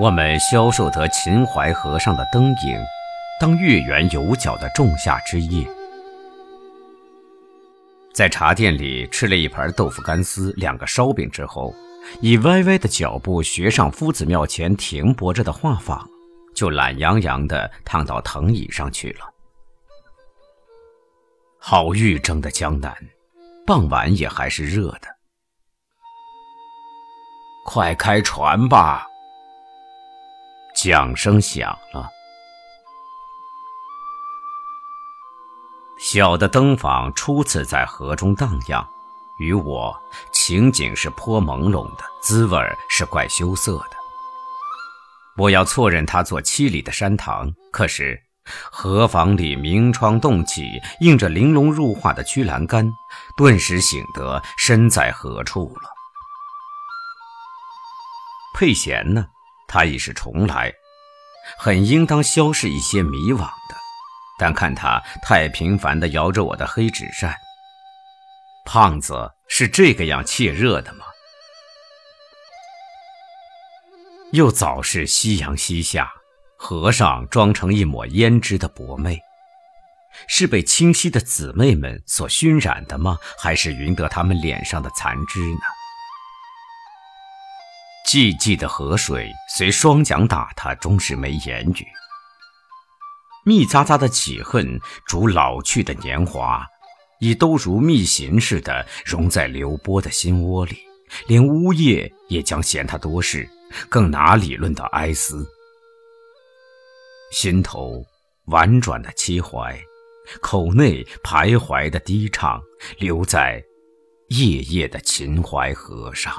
我们消受得秦淮河上的灯影，当月圆有角的仲夏之夜，在茶店里吃了一盘豆腐干丝、两个烧饼之后，以歪歪的脚步学上夫子庙前停泊着的画舫，就懒洋洋地躺到藤椅上去了。好玉蒸的江南，傍晚也还是热的。快开船吧！桨声响了，小的灯舫初次在河中荡漾，与我情景是颇朦胧的，滋味是怪羞涩的。我要错认它做七里的山塘，可是河房里明窗洞起，映着玲珑入画的曲栏杆，顿时醒得身在何处了。佩贤呢？他已是重来，很应当消逝一些迷惘的，但看他太频繁地摇着我的黑纸扇。胖子是这个样怯热的吗？又早是夕阳西下，河上装成一抹胭脂的薄媚，是被清溪的姊妹们所熏染的吗？还是匀得他们脸上的残枝呢？寂寂的河水随双桨打他，终是没言语。密匝匝的起恨，逐老去的年华，已都如密行似的融在流波的心窝里，连呜咽也将嫌他多事，更哪里论到哀思？心头婉转的凄怀，口内徘徊的低唱，留在夜夜的秦淮河上。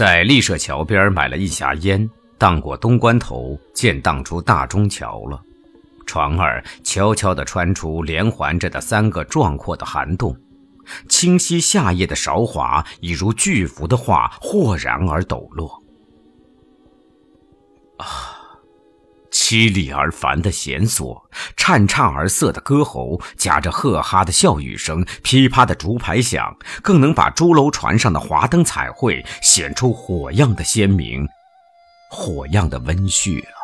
在丽舍桥边买了一匣烟，荡过东关头，见荡出大中桥了。船儿悄悄地穿出连环着的三个壮阔的涵洞，清晰夏夜的韶华，已如巨幅的画，豁然而抖落。啊！凄厉而繁的弦索，颤颤而涩的歌喉，夹着赫哈的笑语声，噼啪的竹排响，更能把朱楼船上的华灯彩绘显出火样的鲜明，火样的温煦了。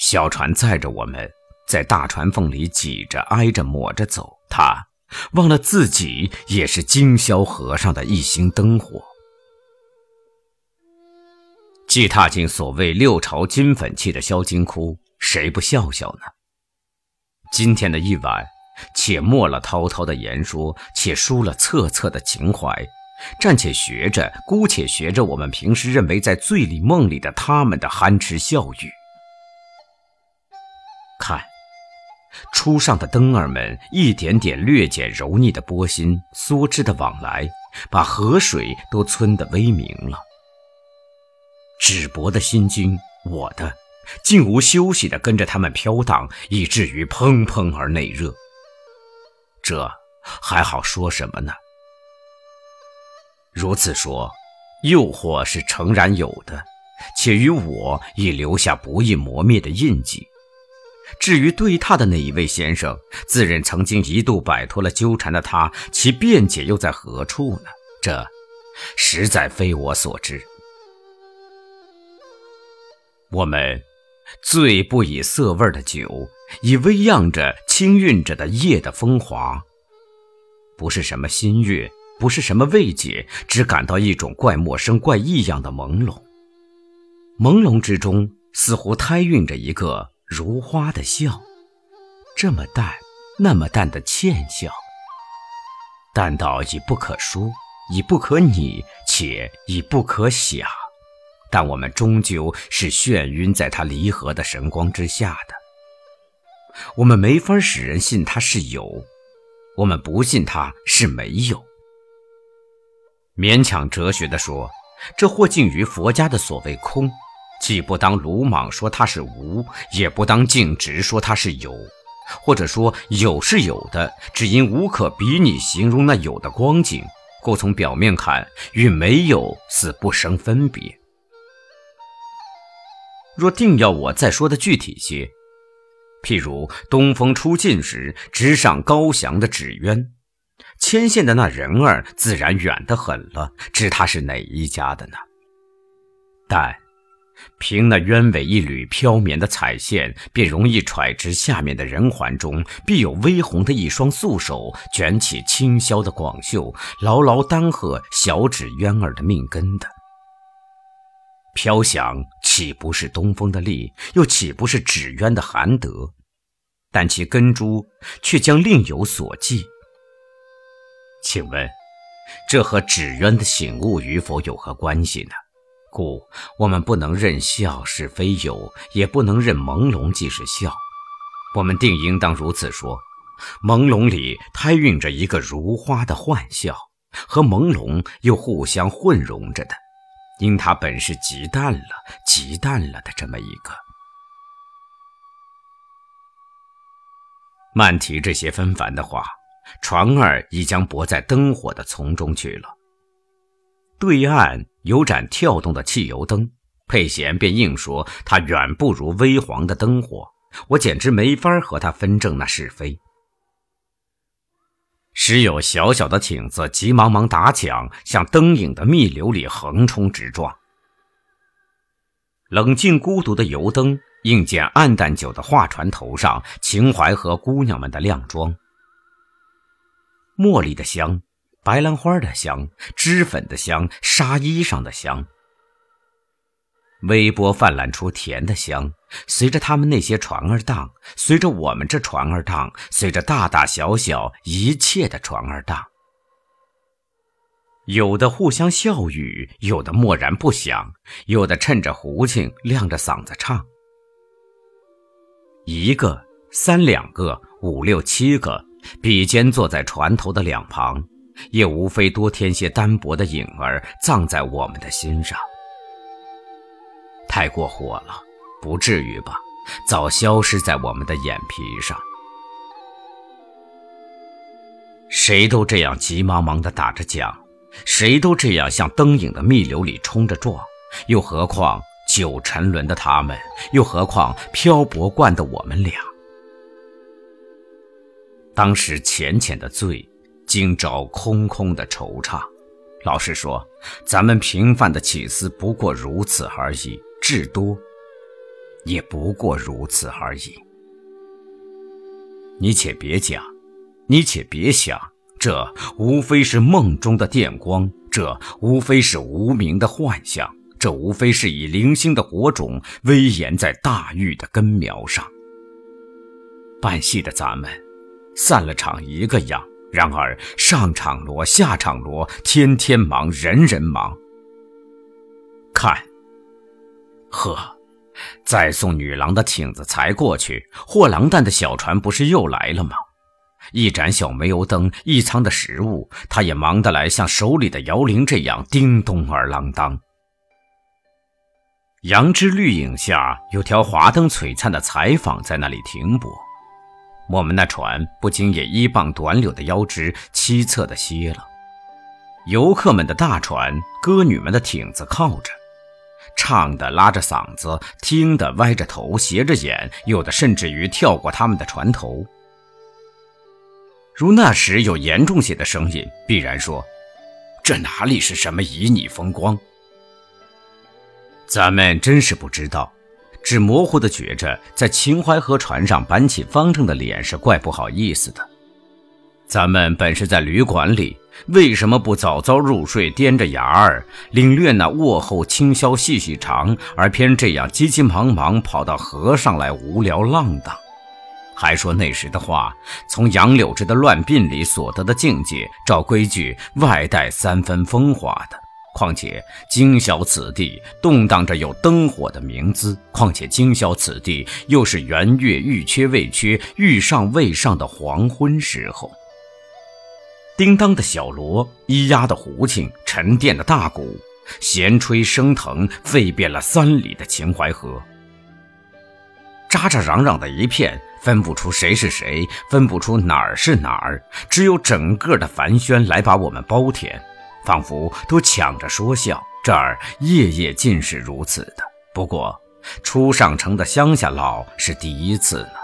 小船载着我们，在大船缝里挤着、挨着、抹着走，他忘了自己也是今宵河上的一星灯火。既踏进所谓六朝金粉气的销金窟，谁不笑笑呢？今天的一晚，且没了滔滔的言说，且输了恻恻的情怀，暂且学着，姑且学着我们平时认为在醉里梦里的他们的憨痴笑语。看，初上的灯儿们一点点略减柔腻的波心，梭织的往来，把河水都皴得微明了。纸薄的心经，我的，竟无休息地跟着他们飘荡，以至于砰砰而内热。这还好说什么呢？如此说，诱惑是诚然有的，且于我已留下不易磨灭的印记。至于对榻的那一位先生，自认曾经一度摆脱了纠缠的他，其辩解又在何处呢？这实在非我所知。我们醉不以色味的酒，以微漾着、轻韵着的夜的风华，不是什么新月，不是什么慰藉，只感到一种怪陌生、怪异样的朦胧。朦胧之中，似乎胎孕着一个如花的笑，这么淡，那么淡的倩笑，淡到已不可说，已不可拟，且已不可想。但我们终究是眩晕在他离合的神光之下的，我们没法使人信他是有，我们不信他是没有。勉强哲学的说，这或近于佛家的所谓空，既不当鲁莽说它是无，也不当径直说它是有，或者说有是有的，只因无可比拟形容那有的光景，故从表面看与没有似不生分别。若定要我再说的具体些，譬如东风初进时直上高翔的纸鸢，牵线的那人儿自然远得很了，知他是哪一家的呢？但凭那鸢尾一缕飘绵的彩线，便容易揣知下面的人环中必有微红的一双素手，卷起轻削的广袖，牢牢单呵小指鸢儿的命根的。飘翔岂不是东风的力，又岂不是纸鸢的含德？但其根珠却将另有所寄。请问，这和纸鸢的醒悟与否有何关系呢？故我们不能认笑是非有，也不能认朦胧即是笑。我们定应当如此说：朦胧里胎孕着一个如花的幻笑，和朦胧又互相混融着的，因它本是极淡了、极淡了的这么一个。曼提这些纷繁的话，船儿已将泊在灯火的丛中去了。对岸有盏跳动的汽油灯，佩贤便硬说它远不如微黄的灯火。我简直没法和他分正那是非。时有小小的艇子急忙忙打桨，向灯影的密流里横冲直撞。冷静孤独的油灯映见暗淡久的画船头上秦淮河姑娘们的靓妆，茉莉的香。白兰花的香，脂粉的香，纱衣裳的香，微波泛滥出甜的香。随着他们那些船儿荡，随着我们这船儿荡，随着大大小小一切的船儿荡，有的互相笑语，有的默然不响，有的趁着胡琴亮着嗓子唱。一个、三两个、五六七个，比肩坐在船头的两旁。也无非多添些单薄的影儿，葬在我们的心上。太过火了，不至于吧？早消失在我们的眼皮上。谁都这样急忙忙地打着桨，谁都这样向灯影的密流里冲着撞，又何况久沉沦的他们？又何况漂泊惯的我们俩？当时浅浅的醉。今朝空空的惆怅，老实说，咱们平凡的起思不过如此而已，至多也不过如此而已。你且别讲，你且别想，这无非是梦中的电光，这无非是无名的幻象，这无非是以零星的火种威严在大玉的根苗上。办戏的咱们，散了场一个样。然而上场锣下场锣，天天忙，人人忙。看，呵，再送女郎的艇子才过去，货郎担的小船不是又来了吗？一盏小煤油灯，一仓的食物，他也忙得来，像手里的摇铃这样叮咚儿啷当。杨枝绿影下，有条华灯璀璨的彩舫在那里停泊。我们那船不禁也依傍短柳的腰肢，凄恻的歇了。游客们的大船，歌女们的艇子靠着，唱的拉着嗓子，听的歪着头，斜着眼，有的甚至于跳过他们的船头。如那时有严重些的声音，必然说：“这哪里是什么旖旎风光？”咱们真是不知道。只模糊的觉着，在秦淮河船上板起方正的脸是怪不好意思的。咱们本是在旅馆里，为什么不早早入睡，掂着牙儿领略那卧后清宵细细长，而偏这样急急忙忙跑到河上来无聊浪荡？还说那时的话，从杨柳枝的乱鬓里所得的境界，照规矩外带三分风华的。况且今宵此地动荡着有灯火的明姿，况且今宵此地又是圆月欲缺未缺，欲上未上的黄昏时候。叮当的小锣，咿呀的胡琴，沉甸的大鼓，弦吹声腾，飞遍了三里的秦淮河。喳喳嚷嚷的一片，分不出谁是谁，分不出哪儿是哪儿，只有整个的繁喧来把我们包填。仿佛都抢着说笑，这儿夜夜尽是如此的。不过，初上城的乡下佬是第一次呢，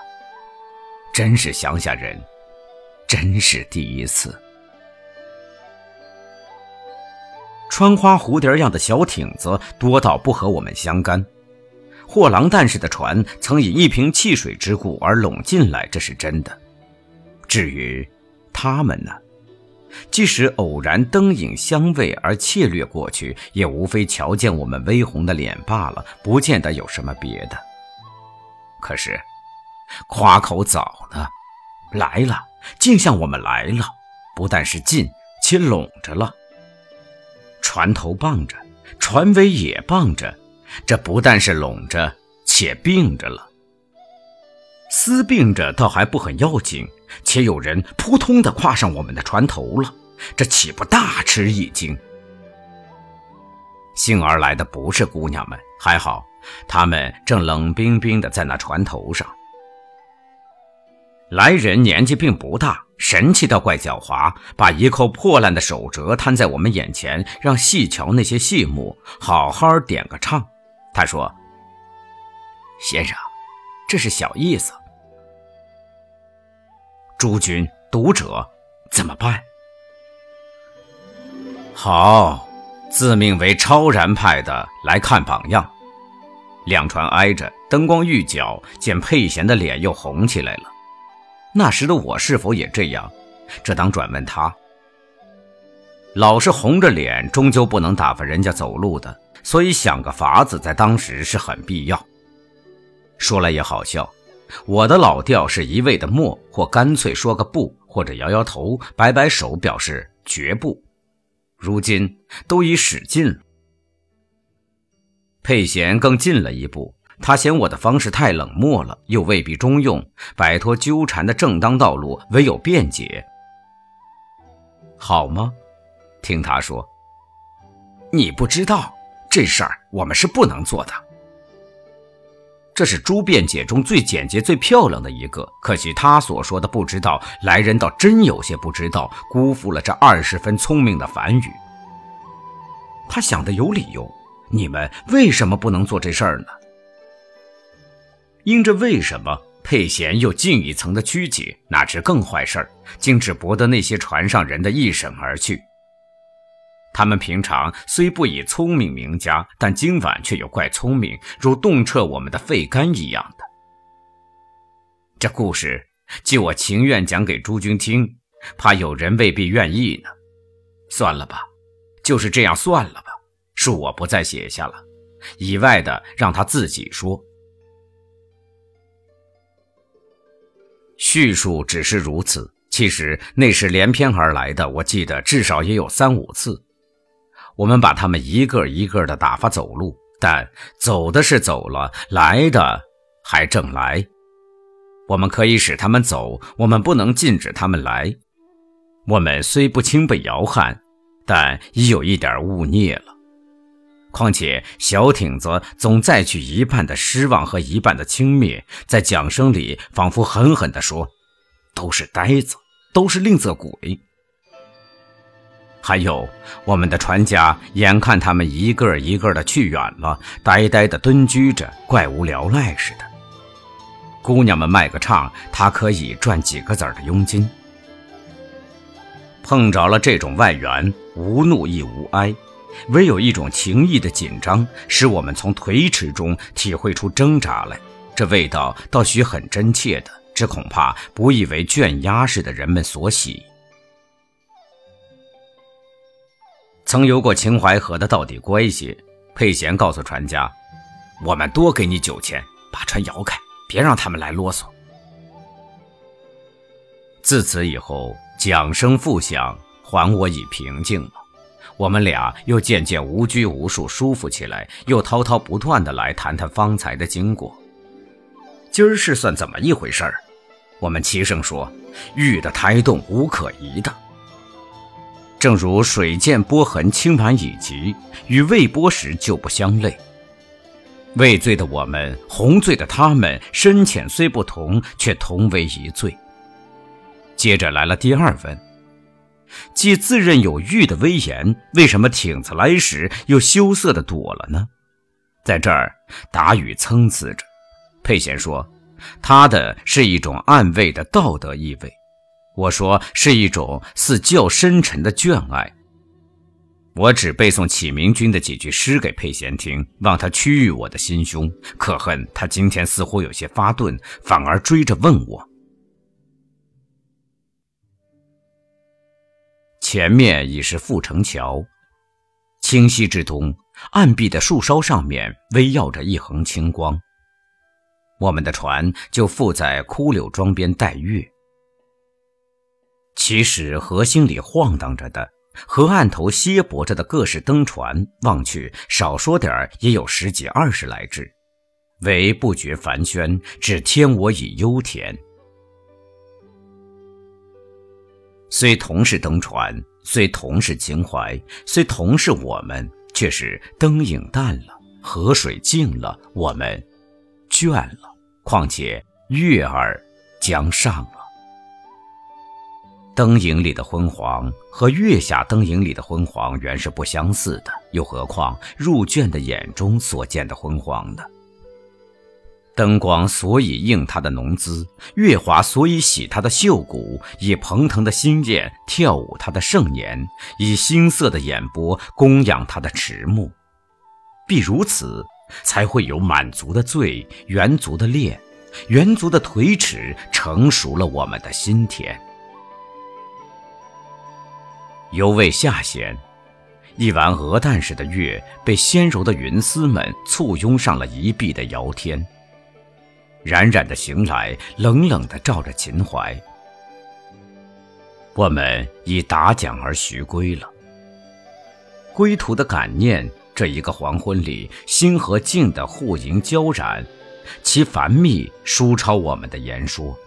真是乡下人，真是第一次。穿花蝴蝶样的小艇子多到不和我们相干。货郎弹似的船曾以一瓶汽水之故而拢进来，这是真的。至于他们呢？即使偶然灯影相偎而窃掠过去，也无非瞧见我们微红的脸罢了，不见得有什么别的。可是，夸口早呢，来了，竟向我们来了，不但是近，且拢着了。船头傍着，船尾也傍着，这不但是拢着，且并着了。私并着倒还不很要紧。且有人扑通的跨上我们的船头了，这岂不大吃一惊？幸而来的不是姑娘们，还好，她们正冷冰冰的在那船头上。来人年纪并不大，神气倒怪狡猾，把一扣破烂的手折摊在我们眼前，让细瞧那些细目，好好点个唱。他说：“先生，这是小意思。”诸君、读者，怎么办？好，自命为超然派的来看榜样。两船挨着，灯光愈角，见佩贤的脸又红起来了。那时的我是否也这样？这当转问他。老是红着脸，终究不能打发人家走路的，所以想个法子，在当时是很必要。说来也好笑。我的老调是一味的默，或干脆说个不，或者摇摇头、摆摆手，表示绝不。如今都已使尽了。佩贤更进了一步，他嫌我的方式太冷漠了，又未必中用。摆脱纠缠的正当道路，唯有辩解。好吗？听他说，你不知道这事儿，我们是不能做的。这是诸辩解中最简洁、最漂亮的一个。可惜他所说的不知道，来人倒真有些不知道，辜负了这二十分聪明的梵语。他想的有理由，你们为什么不能做这事儿呢？因这为什么，佩贤又进一层的曲解，哪知更坏事儿，竟只博得那些船上人的一审而去。他们平常虽不以聪明名家，但今晚却又怪聪明，如洞彻我们的肺肝一样的。这故事，既我情愿讲给诸君听，怕有人未必愿意呢。算了吧，就是这样算了吧。恕我不再写下了，以外的让他自己说。叙述只是如此，其实那是连篇而来的。我记得至少也有三五次。我们把他们一个一个的打发走路，但走的是走了，来的还正来。我们可以使他们走，我们不能禁止他们来。我们虽不轻被摇撼，但已有一点误孽了。况且小艇子总再去一半的失望和一半的轻蔑，在桨声里仿佛狠狠地说：“都是呆子，都是吝啬鬼。”还有我们的船家，眼看他们一个一个的去远了，呆呆的蹲居着，怪无聊赖似的。姑娘们卖个唱，他可以赚几个子儿的佣金。碰着了这种外援，无怒亦无哀，唯有一种情谊的紧张，使我们从颓迟中体会出挣扎来。这味道倒许很真切的，只恐怕不易为圈鸭似的人们所喜。曾游过秦淮河的到底乖些。佩贤告诉船家：“我们多给你酒钱，把船摇开，别让他们来啰嗦。”自此以后，桨声复响，还我已平静了。我们俩又渐渐无拘无束，舒服起来，又滔滔不断的来谈谈方才的经过。今儿是算怎么一回事儿？我们齐声说：“玉的胎动无可疑的。”正如水见波痕清盘已及，与未波时就不相类。未醉的我们，红醉的他们，深浅虽不同，却同为一醉。接着来了第二问：既自认有玉的威严，为什么挺子来时又羞涩的躲了呢？在这儿，答语参差着。佩贤说，他的是一种暗卫的道德意味。我说是一种似较深沉的眷爱。我只背诵启明君的几句诗给佩贤听，望他驱愈我的心胸。可恨他今天似乎有些发钝，反而追着问我。前面已是阜成桥，清溪之东，岸壁的树梢上面微耀着一横青光。我们的船就附在枯柳桩边待月。其实河心里晃荡着的。河岸头歇泊着的各式灯船，望去少说点也有十几二十来只，唯不觉烦喧，只添我以忧田。虽同是登船，虽同是情怀，虽同是我们，却是灯影淡了，河水静了，我们倦了。况且月儿将上了。灯影里的昏黄和月下灯影里的昏黄原是不相似的，又何况入卷的眼中所见的昏黄呢？灯光所以映他的浓姿，月华所以洗他的秀骨，以蓬腾的心焰跳舞他的盛年，以星色的眼波供养他的迟暮，必如此，才会有满足的醉，圆足的恋，圆足的腿齿，成熟了我们的心田。犹未下弦，一弯鹅蛋似的月被纤柔的云丝们簇拥上了一臂的瑶天。冉冉的行来，冷冷的照着秦淮。我们已打桨而徐归了。归途的感念，这一个黄昏里，心和境的互迎交染，其繁密疏超我们的言说。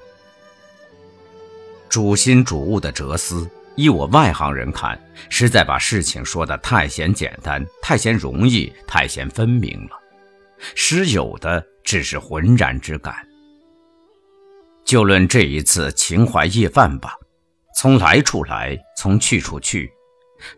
主心主物的哲思。依我外行人看，实在把事情说得太嫌简单，太嫌容易，太嫌分明了。诗有的只是浑然之感。就论这一次秦淮夜饭吧，从来处来，从去处去，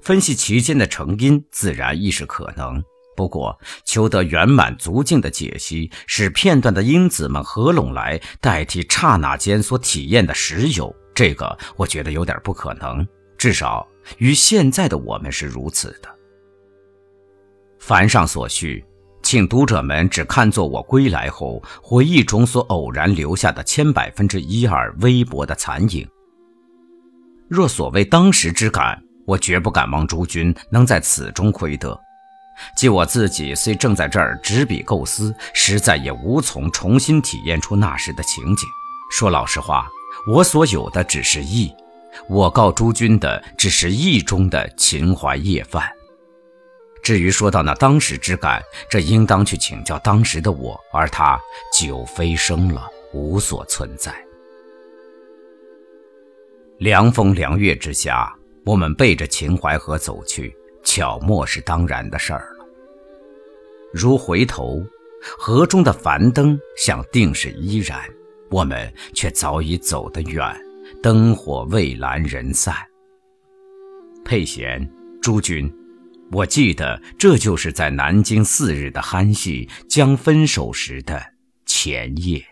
分析其间的成因，自然亦是可能。不过，求得圆满足尽的解析，使片段的因子们合拢来，代替刹那间所体验的实有。这个我觉得有点不可能，至少与现在的我们是如此的。凡上所叙，请读者们只看作我归来后回忆中所偶然留下的千百分之一二微薄的残影。若所谓当时之感，我绝不敢望诸君能在此中窥得。即我自己虽正在这儿执笔构思，实在也无从重新体验出那时的情景。说老实话。我所有的只是意，我告诸君的只是意中的秦淮夜饭。至于说到那当时之感，这应当去请教当时的我，而他久飞升了，无所存在。凉风凉月之下，我们背着秦淮河走去，巧莫是当然的事儿了。如回头，河中的繁灯像定是依然。我们却早已走得远，灯火蔚蓝人散。佩贤，诸君，我记得这就是在南京四日的酣戏将分手时的前夜。